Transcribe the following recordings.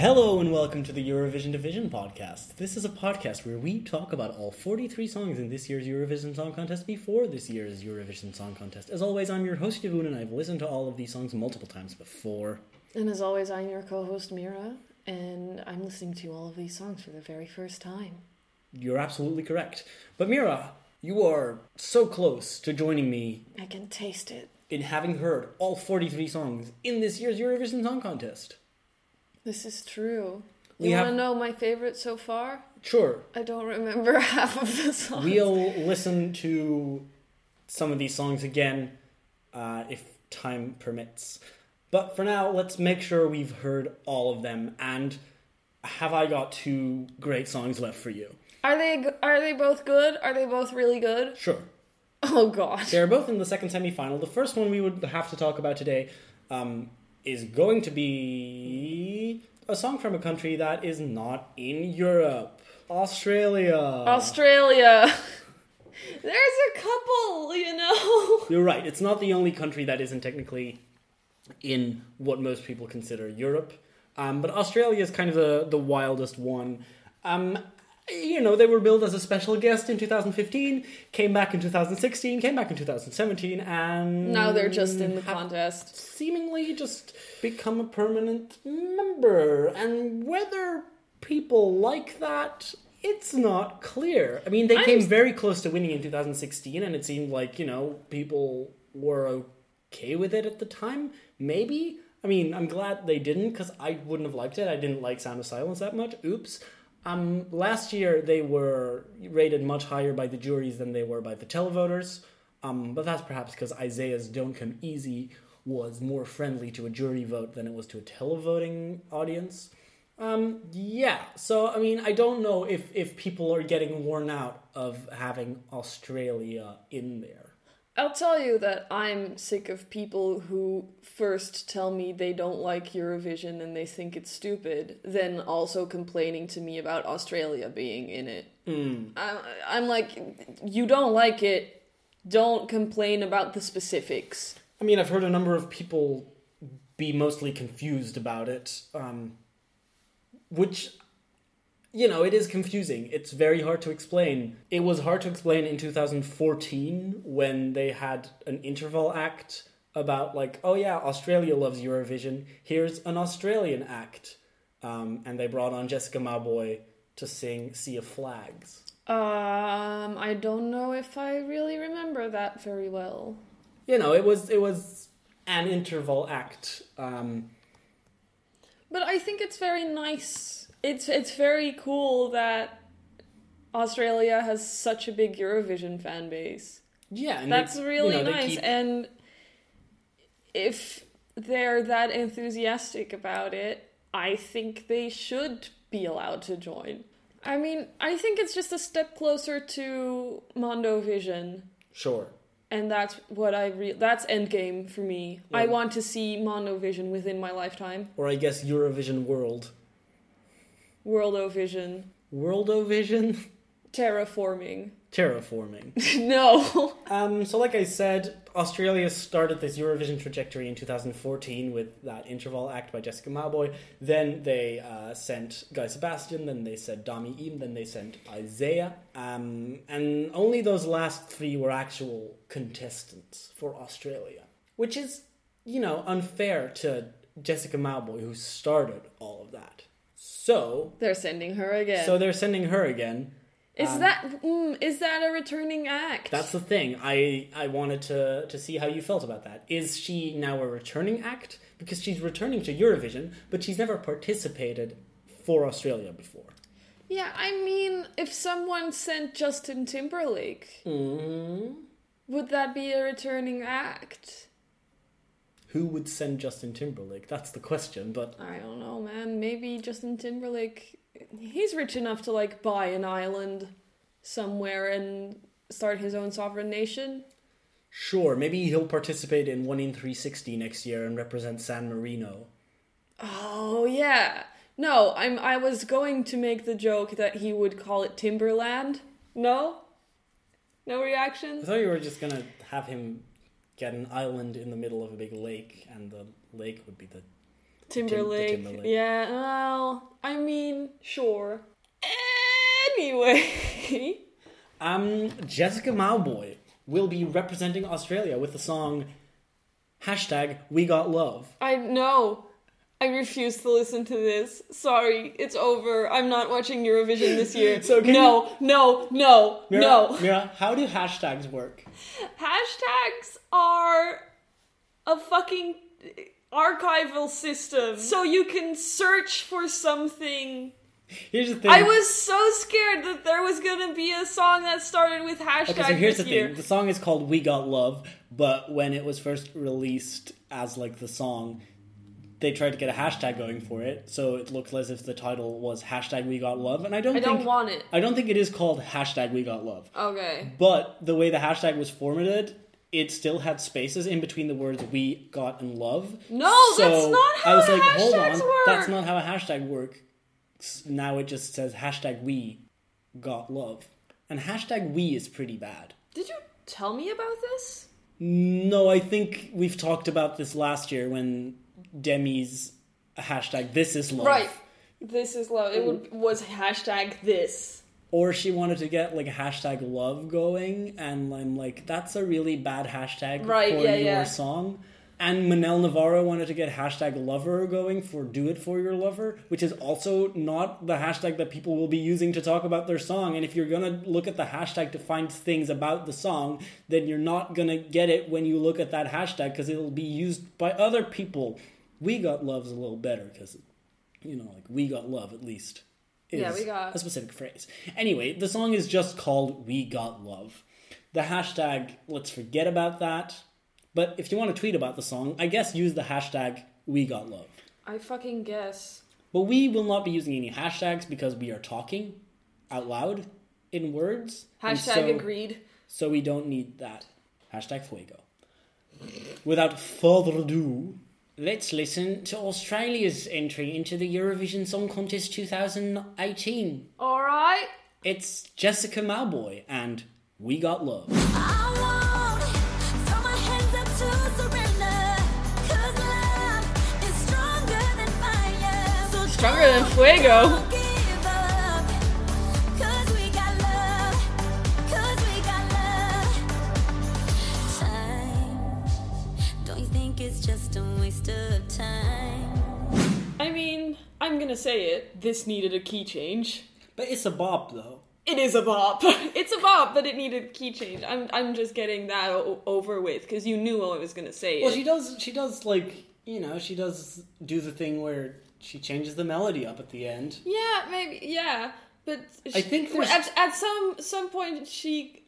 Hello and welcome to the Eurovision Division podcast. This is a podcast where we talk about all 43 songs in this year's Eurovision Song Contest before this year's Eurovision Song Contest. As always, I'm your host Yavun and I've listened to all of these songs multiple times before. And as always, I'm your co host Mira, and I'm listening to all of these songs for the very first time. You're absolutely correct. But Mira, you are so close to joining me I can taste it. in having heard all 43 songs in this year's Eurovision Song Contest. This is true. You want to know my favorite so far? Sure, I don't remember half of the songs. we'll listen to some of these songs again uh, if time permits. But for now, let's make sure we've heard all of them. And have I got two great songs left for you? Are they are they both good? Are they both really good? Sure. Oh god. They're both in the second semifinal. The first one we would have to talk about today um, is going to be a song from a country that is not in Europe Australia. Australia. There's a couple, you know. You're right. It's not the only country that isn't technically in what most people consider Europe. Um, but Australia is kind of the, the wildest one. Um, you know, they were billed as a special guest in 2015, came back in 2016, came back in 2017, and Now they're just in the contest. seemingly just become a permanent member. And whether people like that, it's not clear. I mean, they I'm came very close to winning in 2016, and it seemed like, you know, people were okay with it at the time. Maybe. I mean, I'm glad they didn't because I wouldn't have liked it. I didn't like Sound of Silence that much. Oops. Um, last year they were rated much higher by the juries than they were by the televoters. Um, but that's perhaps because Isaiah's Don't Come Easy was more friendly to a jury vote than it was to a televoting audience. Um, yeah, so I mean, I don't know if, if people are getting worn out of having Australia in there. I'll tell you that I'm sick of people who first tell me they don't like Eurovision and they think it's stupid, then also complaining to me about Australia being in it. Mm. I'm, I'm like, you don't like it, don't complain about the specifics. I mean, I've heard a number of people be mostly confused about it, um, which, you know, it is confusing. It's very hard to explain. It was hard to explain in 2014 when they had an interval act about, like, oh yeah, Australia loves Eurovision. Here's an Australian act. Um, and they brought on Jessica Mauboy to sing Sea of Flags. Um, I don't know if I really remember that very well. You know, it was it was an interval act. Um, But I think it's very nice. It's it's very cool that Australia has such a big Eurovision fan base. Yeah, and That's they- really you know, nice. keep- And if they're that enthusiastic about it, I think they should be allowed to join. I mean, I think it's just a step closer to Mondo Vision. sure. And that's what I re- that's endgame for me. I want to see Mondo Vision within my lifetime. Or I guess Eurovision World. Worldovision. Worldovision? Terraforming. Terraforming. no. um, so, like I said, Australia started this Eurovision trajectory in 2014 with that interval act by Jessica Mauboy. Then they uh, sent Guy Sebastian, then they sent Dami Im, then they sent Isaiah. Um, and only those last three were actual contestants for Australia. Which is, you know, unfair to Jessica Mauboy, who started all of that. So, They're sending her again. so they're sending her again. is um, that mm, is that a returning act? That's the thing. I I wanted to to see how you felt about that. Is she now a returning act because she's returning to Eurovision, but she's never participated for Australia before? Yeah, I mean, if someone sent Justin Timberlake, mm would that be a returning act? Who would send Justin Timberlake? That's the question. But I don't know, man. Maybe Justin Timberlake he's rich enough to like buy an island somewhere and start his own sovereign nation. sure, maybe he'll participate in One in 360 next year and represent San Marino. Oh yeah. No, I'm I was going to make the joke that he would call it Timberland. No? No I reaction? thought you were just gonna have him get an island in the middle of a big lake, and the lake would be the Timberlake. Timberlake. Yeah, well, I mean, sure. Anyway. Um, Jessica Mauboy will be representing Australia with the song hashtag We Got Love. I know. I refuse to listen to this. Sorry, it's over. I'm not watching Eurovision this year. So no, no, no, Mira, no. Mira, how do hashtags work? Hashtags are a fucking archival system. So you can search for something. Here's the thing. I was so scared that there was gonna be a song that started with hashtag Okay, so here's this the year. thing. The song is called We Got Love, but when it was first released as like the song, they tried to get a hashtag going for it, so it looked as if the title was hashtag We Got Love, and I don't I think don't want it. I don't think it is called hashtag We Got Love. Okay. But the way the hashtag was formatted, it still had spaces in between the words "we got" and "love." No, So that's not how I was like, hold on, work. that's not how a hashtag works. Now it just says hashtag "we got love," and hashtag "we" is pretty bad. Did you tell me about this? No, I think we've talked about this last year when Demy's hashtag "this is love." Right. This is love. It would, was hashtag this. Or she wanted to get like a hashtag love going, and I'm like, that's a really bad hashtag Right, for yeah, your yeah. song. And Manel Navarro wanted to get hashtag lover going for do it for your lover, which is also not the hashtag that people will be using to talk about their song. And if you're gonna look at the hashtag to find things about the song, then you're not gonna get it when you look at that hashtag because it'll be used by other people. We got love's a little better because, you know, like we got love at least is Yeah, we got- a specific phrase. Anyway, the song is just called We Got Love. The hashtag, let's forget about that. But if you want to tweet about the song, I guess use the hashtag We Got Love. I fucking guess. But we will not be using any hashtags because we are talking out loud in words. Hashtag so- agreed. So we don't need that. Hashtag fuego. Without further ado, let's listen to Australia's entry into the Eurovision Song Contest 2018. Alright. It's Jessica Mauboy and We Got Love. Waste of time? I mean, I'm gonna say it. This needed a key change. But it's a bop, though. It is a bop. it's a bop, but it needed a key change. I'm, I'm just getting that o- over with because you knew what I was gonna say Well, it. she does. She does like you know. She does do the thing where she changes the melody up at the end. Yeah, maybe. Yeah, but I she- think there's- at, at some some point she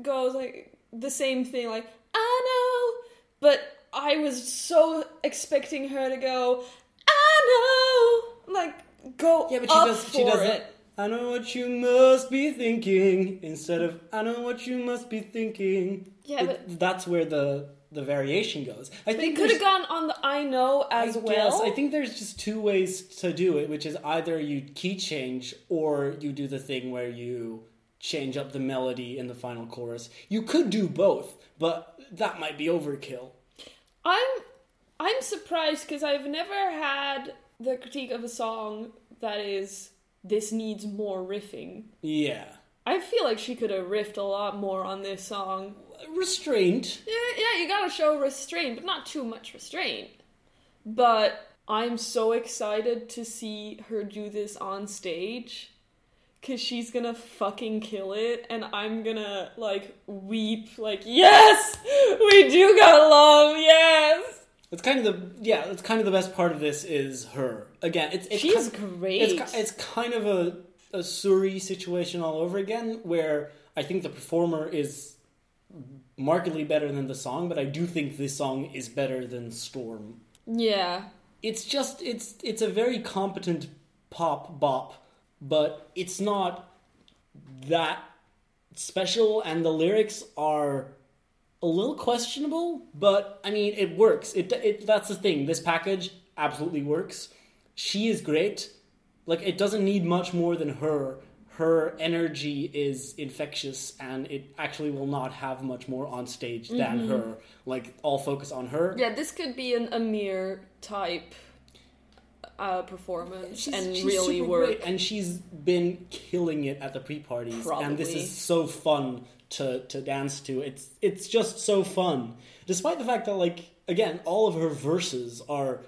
goes like the same thing, like I know, but I was so expecting her to go I know, like go Yeah, but she up does. She for does it. I know what you must be thinking instead of I know what you must be thinking. Yeah, It- but- that's where the the variation goes. I They think could have gone on the I know as I well. guess. I think there's just two ways to do it, which is either you key change or you do the thing where you change up the melody in the final chorus. You could do both, but that might be overkill. I'm I'm surprised because I've never had the critique of a song that is this needs more riffing. Yeah. I feel like she could have riffed a lot more on this song. Restraint. Yeah, yeah, you gotta show restraint, but not too much restraint. But I'm so excited to see her do this on stage. Cause she's gonna fucking kill it, and I'm gonna like weep, like, yes! We do got love, yes! It's kind of the yeah. It's kind of the best part of this is her again. It's, it's She's ki- great. It's it's kind of a a SuRie situation all over again, where I think the performer is markedly better than the song, but I do think this song is better than Storm. Yeah. It's just it's it's a very competent pop bop, but it's not that special, and the lyrics are a little questionable. But I mean, it works. It it that's the thing. This package absolutely works. She is great. Like it doesn't need much more than her. Her energy is infectious, and it actually will not have much more on stage than her. Like all focus on her. Yeah, this could be an Amir type. uh, performance She's, and she's really work. great, and she's been killing it at the pre-parties, and this is so fun to to dance to. It's it's just so fun, despite the fact that like again, all of her verses are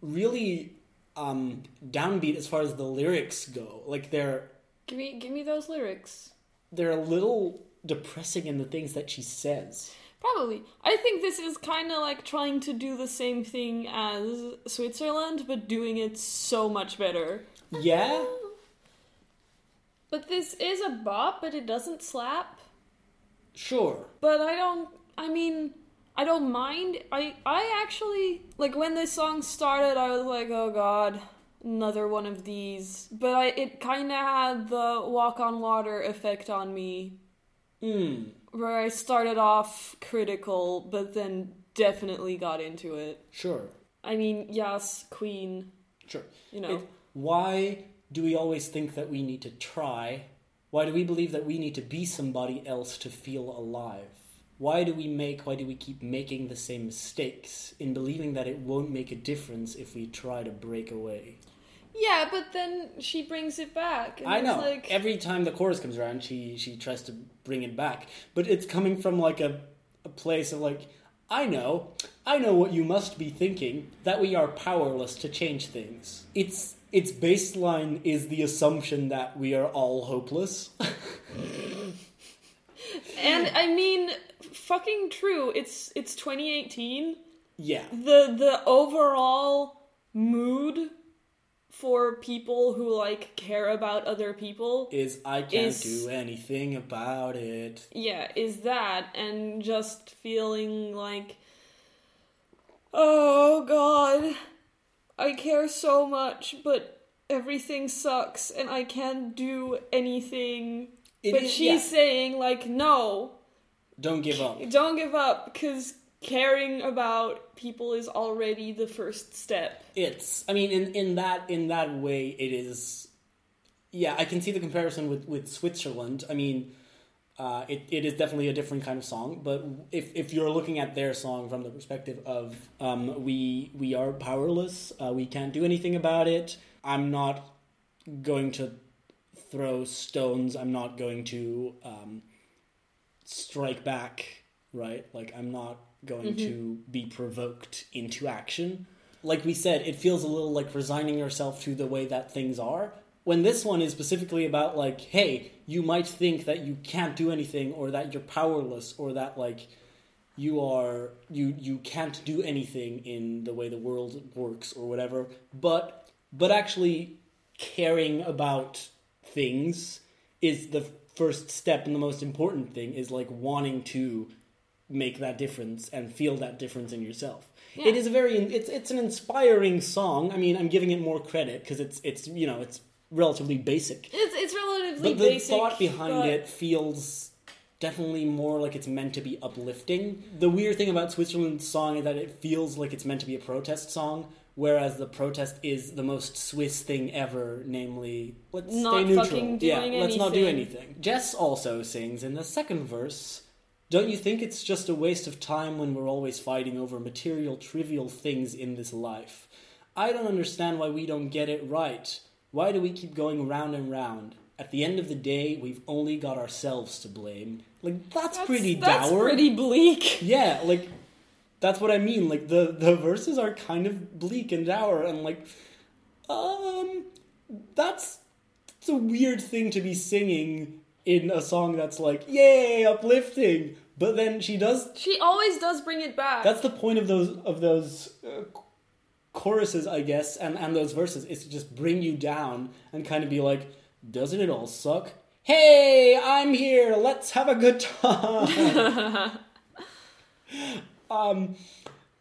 really um, downbeat as far as the lyrics go. Like they're Give me, give me those lyrics. they're a little depressing in the things that she says. Probably. I think this is kind of like trying to do the same thing as Switzerland, but doing it so much better. Yeah, But this is a bop, but it doesn't slap. sure. But I don't. I mean, I don't mind. I I actually like when this song started. I was like, oh god, another one of these. But I it kind of had the walk on water effect on me, Mm, where I started off critical, but then definitely got into it. sure, I mean, yes, Queen. sure. You know, It- why do we always think that we need to try? Why do we believe that we need to be somebody else to feel alive? Why do we make, why do we keep making the same mistakes in believing that it won't make a difference if we try to break away? Yeah, but then she brings it back. I know. Like, Every time the chorus comes around, she she tries to bring it back, but it's coming from like a a place of like, I know, I know what you must be thinking that we are powerless to change things. Its its baseline is the assumption that we are all hopeless. and I mean, fucking true. It's it's 2018. yeah, the the overall mood for people who like care about other people is I can't Is- do anything about it. yeah is that and just feeling like oh god i care so much but everything sucks and i can't do anything It but is- she's yeah. saying like no Don't give up. don't give up because caring about people is already the first step it's i mean in in that in that way it is yeah i can see the comparison with with switzerland i mean uh, it, it is definitely a different kind of song, but if, if you're looking at their song from the perspective of um, we we are powerless, uh, we can't do anything about it. I'm not going to throw stones. I'm not going to um, strike back. Right? Like I'm not going mm-hmm. to be provoked into action. Like we said, it feels a little like resigning yourself to the way that things are. When this one is specifically about like, hey, you might think that you can't do anything or that you're powerless or that like you are you you can't do anything in the way the world works or whatever, but but actually caring about things is the first step and the most important thing is like wanting to make that difference and feel that difference in yourself. Yeah. It is a very it's it's an inspiring song. I mean, I'm giving it more credit because it's it's you know it's relatively basic, It's it's relatively but the basic. thought behind but- it feels definitely more like it's meant to be uplifting. The weird thing about Switzerland's song is that it feels like it's meant to be a protest song. Whereas the protest is the most Swiss thing ever, namely, let's Not stay neutral. fucking yeah, let's not do anything. Jess also sings in the second verse Don't you think it's just a waste of time when we're always fighting over material, trivial things in this life? I don't understand why we don't get it right. Why do we keep going round and round? At the end of the day, we've only got ourselves to blame. Like, that's, That's, pretty that's dour. pretty bleak. Yeah, like that's what I mean. Like the the verses are kind of bleak and dour, and like, um, that's it's a weird thing to be singing in a song that's like, yay, uplifting. But then she does. She always does bring it back. That's the point of those of those uh, choruses, I guess, and and those verses is to just bring you down and kind of be like, doesn't it all suck? Hey, I'm here. Let's have a good time. um,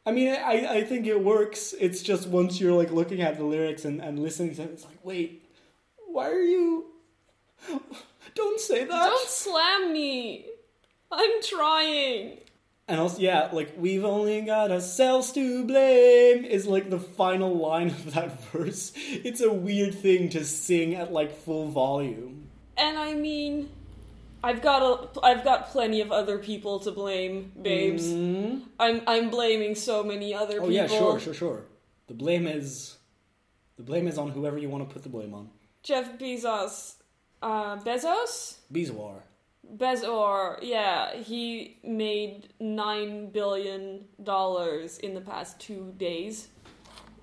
I mean, I, I think it works. It's just once you're like looking at the lyrics and, and listening to it, it's like, wait, why are you? Don't say that. Don't slam me. I'm trying. And also, yeah, like we've only got ourselves to blame is like the final line of that verse. It's a weird thing to sing at like full volume. And I mean, I've got a, I've got plenty of other people to blame, babes. Mm-hmm. I'm I'm blaming so many other Oh people. yeah, sure, sure, sure. The blame is The blame is on whoever you want to put the blame on. Jeff Bezos, uh, Bezos, Beeswar. Bezoar, yeah, he made nine billion dollars in the past two days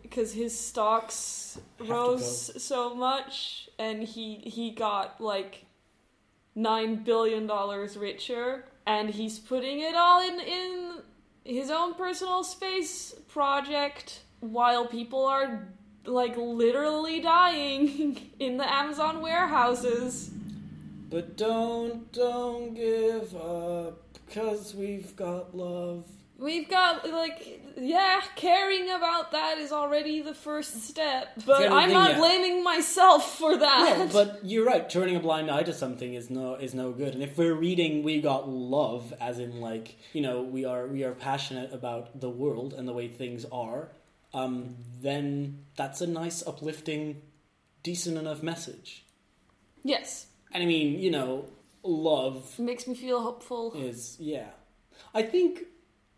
because his stocks rose so much, and he he got like nine billion dollars richer, and he's putting it all in in his own personal space project while people are like literally dying in the Amazon warehouses. But don't, don't give up, cause we've got love. We've got like yeah, caring about that is already the first step. But I'm not yeah. blaming myself for that. No, but you're right. Turning a blind eye to something is no is no good. And if we're reading, we got love, as in like you know we are we are passionate about the world and the way things are. Um, then that's a nice, uplifting, decent enough message. yes, And I mean, you know, love makes me feel hopeful. is yeah. I think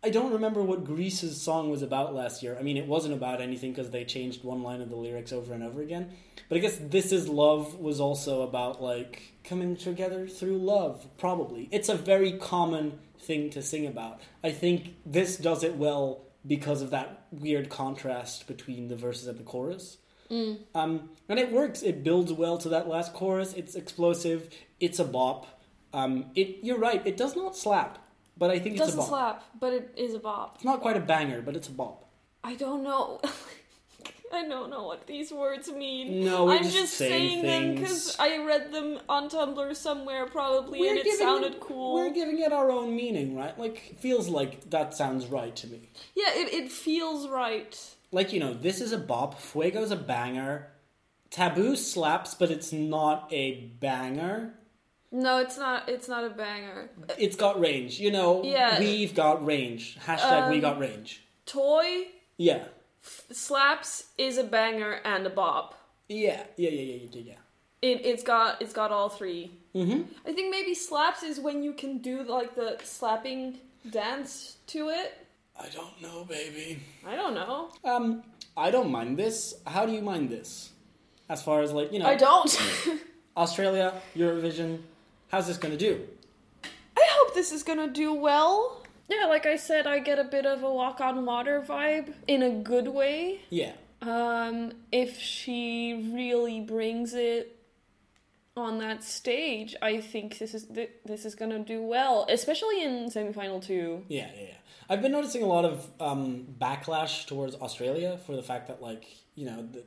I don't remember what Greece's song was about last year. I mean, it wasn't about anything because they changed one line of the lyrics over and over again. But I guess "This Is Love" was also about like coming together through love. Probably, it's a very common thing to sing about. I think this does it well because of that weird contrast between the verses and the chorus. Um, and it works. It builds well to that last chorus. It's explosive. It's a bop. Um, it. You're right. It does not slap, but I think It it's a doesn't slap, but it is a bop. It's not quite a banger, but it's a bop. I don't know. I don't know what these words mean. No, we're I'm just saying them things. because I read them on Tumblr somewhere probably, and it sounded it, cool. We're giving it our own meaning, right? Like, feels like that sounds right to me. Yeah, it, it feels right. Like, you know, this is a bop. Fuego's a banger. Taboo slaps, but it's not a banger. No, it's not. It's not a banger. It's got range. You know, Yeah. we've got range. Hashtag we Um, got range. Toy Yeah. Slaps is a banger and a bop. Yeah. Yeah, yeah, yeah, yeah, yeah. It it's got it's got all three. Mm-hmm. I think maybe slaps is when you can do like the slapping dance to it. I don't know, baby. I don't know. Um, I don't mind this. How do you mind this? As far as like you know, I don't. Australia, Eurovision. How's this gonna do? I hope this is gonna do well. Yeah, like I said, I get a bit of a walk on water vibe in a good way. Yeah, Um, if she really brings it on that stage, I think this is th- this is gonna do well, especially in semifinal two. yeah, yeah. yeah. I've been noticing a lot of um, backlash towards Australia for the fact that like you know the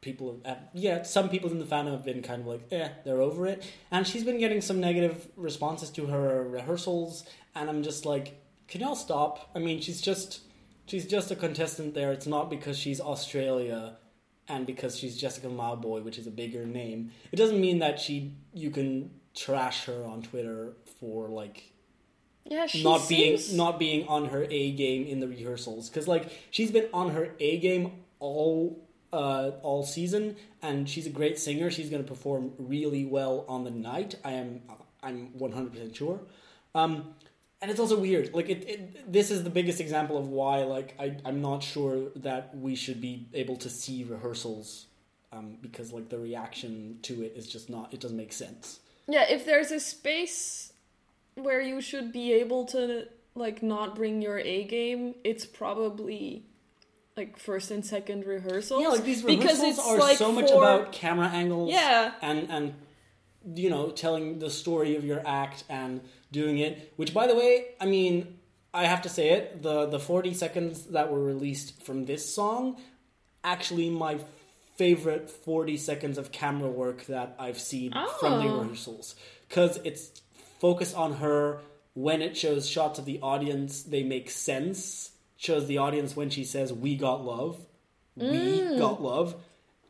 people have, yeah some people in the fandom have been kind of like eh they're over it and she's been getting some negative responses to her rehearsals and I'm just like can y'all stop I mean she's just she's just a contestant there it's not because she's Australia and because she's Jessica Mauboy, which is a bigger name, it doesn't mean that she you can trash her on Twitter for like Yeah, she not seems... being not being on her A game in the rehearsals because like she's been on her A game all uh, all season and she's a great singer. She's going to perform really well on the night. I am I'm one hundred percent sure. Um, and it's also weird. Like it, it, this is the biggest example of why like I I'm not sure that we should be able to see rehearsals. Um, because like the reaction to it is just not it doesn't make sense. Yeah, if there's a space where you should be able to like not bring your A game, it's probably like first and second rehearsals. Yeah, like these because rehearsals it's are like so much for- about camera angles. Yeah. and and you know telling the story of your act and doing it. Which, by the way, I mean, I have to say it. The the forty seconds that were released from this song, actually, my favorite forty seconds of camera work that I've seen from the Oh. rehearsals because it's focused on her. When it shows shots of the audience, they make sense. Shows the audience when she says "We got love." we got love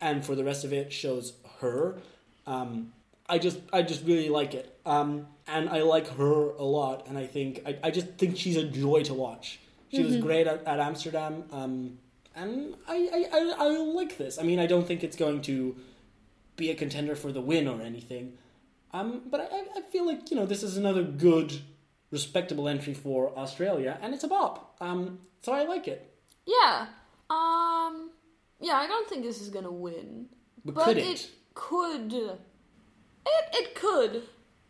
and for the rest of it shows her um, i just i just really like it um, and i like her a lot and i think i, I just think she's a joy to watch she was great at, at amsterdam um, and I, I, I, I like this i mean i don't think it's going to be a contender for the win or anything um, but I, I feel like you know this is another good respectable entry for australia and it's a bop um, so i like it Yeah. Um yeah, I don't think this is gonna win. But, But could it, it? could. It it could.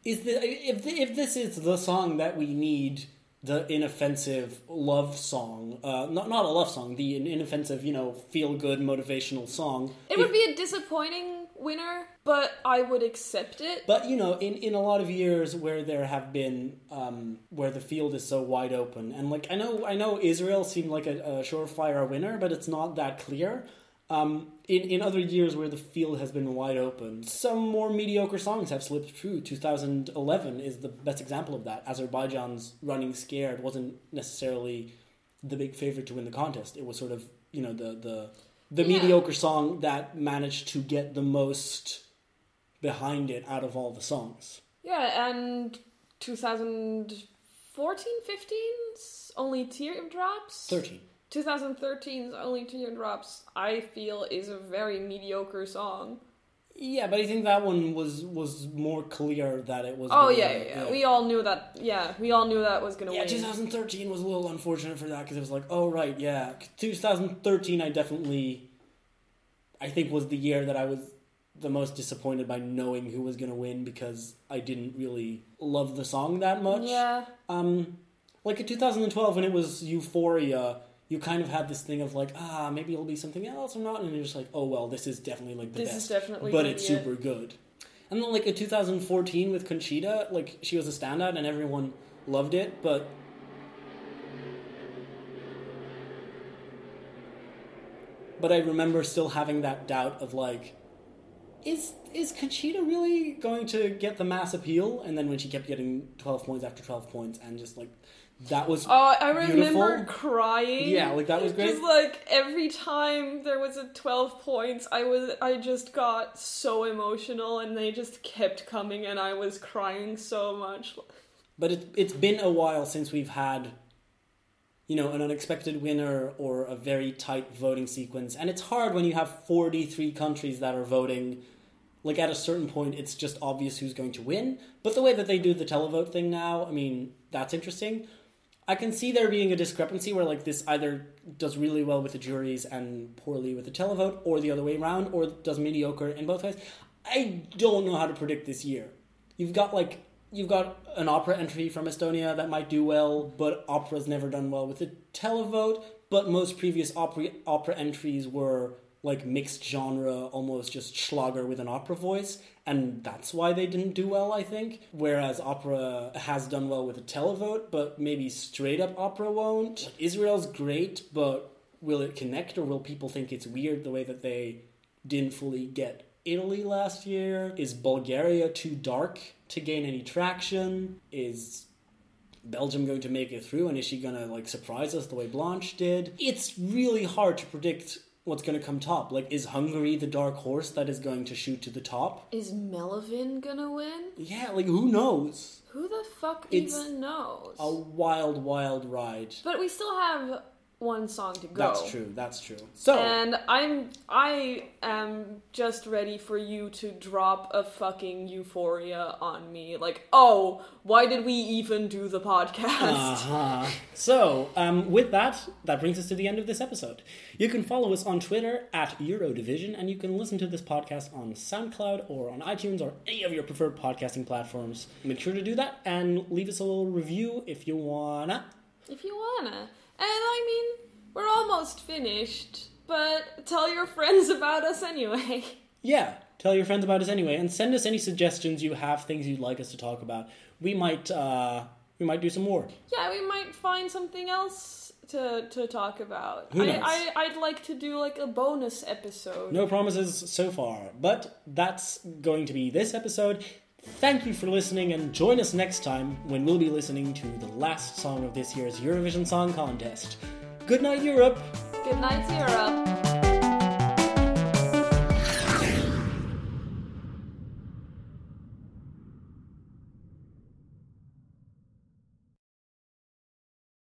Is the if if this is the song that we need, the inoffensive love song, uh, not not a love song, the inoffensive, you know, feel good motivational song. It if- would be a disappointing winner, but I would accept it. But you know, in, in a lot of years where there have been um, where the field is so wide open, and like I know I know Israel seemed like a, a surefire winner, but it's not that clear. Um, in in other years where the field has been wide open, some more mediocre songs have slipped through. 2011 is the best example of that. Azerbaijan's "Running Scared" wasn't necessarily the big favorite to win the contest. It was sort of you know the the the Yeah. mediocre song that managed to get the most behind it out of all the songs. Yeah, and 2014, 15's only teardrops. 13. 2013's only teardrops. I feel is a very mediocre song. Yeah, but I think that one was was more clear that it was. Oh yeah, yeah, yeah. We all knew that. Yeah, we all knew that was gonna Yeah, win. 2013 was a little unfortunate for that because it was like, oh right, yeah. 2013, I definitely, I think was the year that I was the most disappointed by knowing who was gonna win because I didn't really love the song that much. Yeah, Um, like in 2012 when it was Euphoria, you kind of had this thing of like, ah, maybe it'll be something else or not, and you're just like, oh well, this is definitely like the This is best, definitely but it's it. super good. And then like in 2014 with Conchita, like she was a standout and everyone loved it, but but I remember still having that doubt of like, is is Conchita really going to get the mass appeal? And then when she kept getting 12 points after 12 points, and just like that was Oh, I remember Beautiful. crying. Yeah, like, that was great. Just like every time there was a twelve points, I was I just got so emotional, and they just kept coming, and I was crying so much. But it, it's been a while since we've had, you know, an unexpected winner or a very tight voting sequence. And it's hard when you have 43 countries that are voting. Like, at a certain point, it's just obvious who's going to win. But the way that they do the televote thing now, I mean, that's interesting. I can see there being a discrepancy where, like, this either does really well with the juries and poorly with the televote, or the other way around, or does mediocre in both ways. I don't know how to predict this year. You've got, like, you've got an opera entry from Estonia that might do well, but opera's never done well with the televote. But most previous opera opera entries were like mixed genre, almost just Schlager with an opera voice, and that's why they didn't do well, I think. Whereas opera has done well with a televote, but maybe straight up opera won't. Israel's great, but will it connect, or will people think it's weird the way that they didn't fully get Italy last year? Is Bulgaria too dark to gain any traction? Is Belgium going to make it through and is she going to like surprise us the way Blanche did? It's really hard to predict what's going to come top. Like is Hungary the dark horse that is going to shoot to the top? Is Mélovin gonna win? Yeah, like who knows? Who the fuck It's even knows? A wild wild ride. But we still have one song to go. That's true. That's true. So, And I'm I am just ready for you to drop a fucking euphoria on me. Like, oh, why did we even do the podcast? Uh-huh. So, um, with that, that brings us to the end of this episode. You can follow us on Twitter at Eurodivision, and you can listen to this podcast on SoundCloud or on iTunes or any of your preferred podcasting platforms. Make sure to do that and leave us a little review if you wanna. If you wanna. And I mean, we're almost finished, but tell your friends about us anyway. Yeah, tell your friends about us anyway, and send us any suggestions you have, things you'd like us to talk about. We might, uh, we might do some more. Yeah, we might find something else to to talk about. Who I, knows? I I'd like to do like a bonus episode. No promises so far, but that's going to be this episode. Thank you for listening, and join us next time when we'll be listening to the last song of this year's Eurovision Song Contest. Good night, Europe! Good night, Europe.